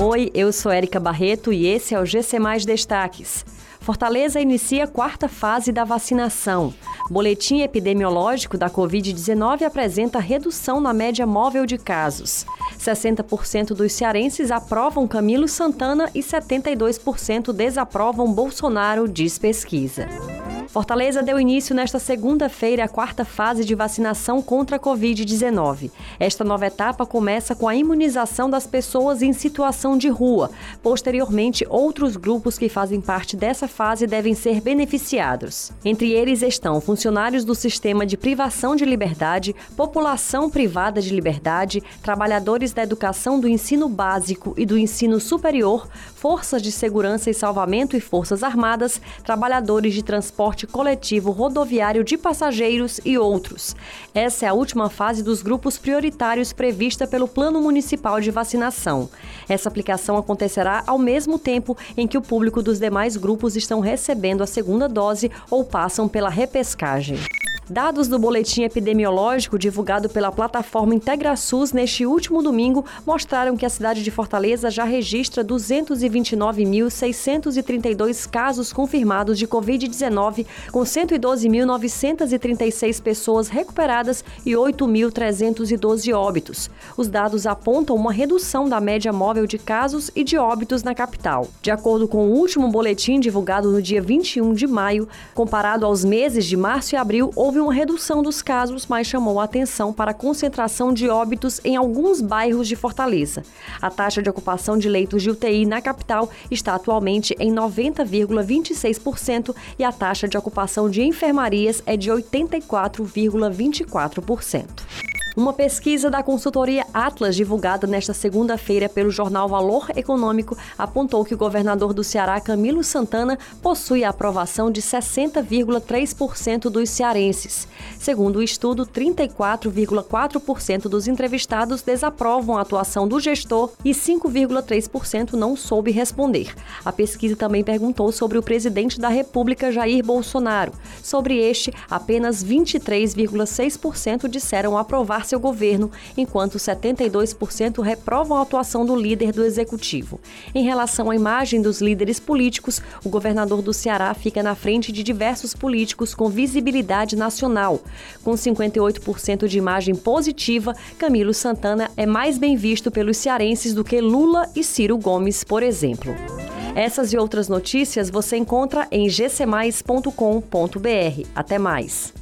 Oi, eu sou Érica Barreto e esse é o GC Mais Destaques. Fortaleza inicia a quarta fase da vacinação. Boletim epidemiológico da Covid-19 apresenta redução na média móvel de casos. 60% dos cearenses aprovam Camilo Santana e 72% desaprovam Bolsonaro, diz pesquisa. Fortaleza deu início nesta segunda-feira à quarta fase de vacinação contra a Covid-19. Esta nova etapa começa com a imunização das pessoas em situação de rua. Posteriormente, outros grupos que fazem parte dessa fase devem ser beneficiados. Entre eles estão funcionários do sistema de privação de liberdade, população privada de liberdade, trabalhadores da educação do ensino básico e do ensino superior, forças de segurança e salvamento e forças armadas, trabalhadores de transporte coletivo rodoviário de passageiros e outros. Essa é a última fase dos grupos prioritários prevista pelo Plano Municipal de Vacinação. Essa aplicação acontecerá ao mesmo tempo em que o público dos demais grupos estão recebendo a segunda dose ou passam pela repescagem. Dados do boletim epidemiológico divulgado pela plataforma IntegraSUS neste último domingo mostraram que a cidade de Fortaleza já registra 229.632 casos confirmados de Covid-19, com 112.936 pessoas recuperadas e 8.312 óbitos. Os dados apontam uma redução da média móvel de casos e de óbitos na capital. De acordo com o último boletim divulgado no dia 21 de maio, comparado aos meses de março e abril, houve houve uma redução dos casos, mas chamou a atenção para a concentração de óbitos em alguns bairros de Fortaleza. A taxa de ocupação de leitos de UTI na capital está atualmente em 90,26% e a taxa de ocupação de enfermarias é de 84,24%. Uma pesquisa da consultoria Atlas, divulgada nesta segunda-feira pelo jornal Valor Econômico, apontou que o governador do Ceará, Camilo Santana, possui a aprovação de 60,3% dos cearenses. Segundo o estudo, 34,4% dos entrevistados desaprovam a atuação do gestor e 5,3% não soube responder. A pesquisa também perguntou sobre o presidente da República, Jair Bolsonaro. Sobre este, apenas 23,6% disseram aprovar seu governo, enquanto 72% reprovam a atuação do líder do executivo. Em relação à imagem dos líderes políticos, o governador do Ceará fica na frente de diversos políticos com visibilidade nacional. Com 58% de imagem positiva, Camilo Santana é mais bem visto pelos cearenses do que Lula e Ciro Gomes, por exemplo. Essas e outras notícias você encontra em gcmais.com.br. Até mais.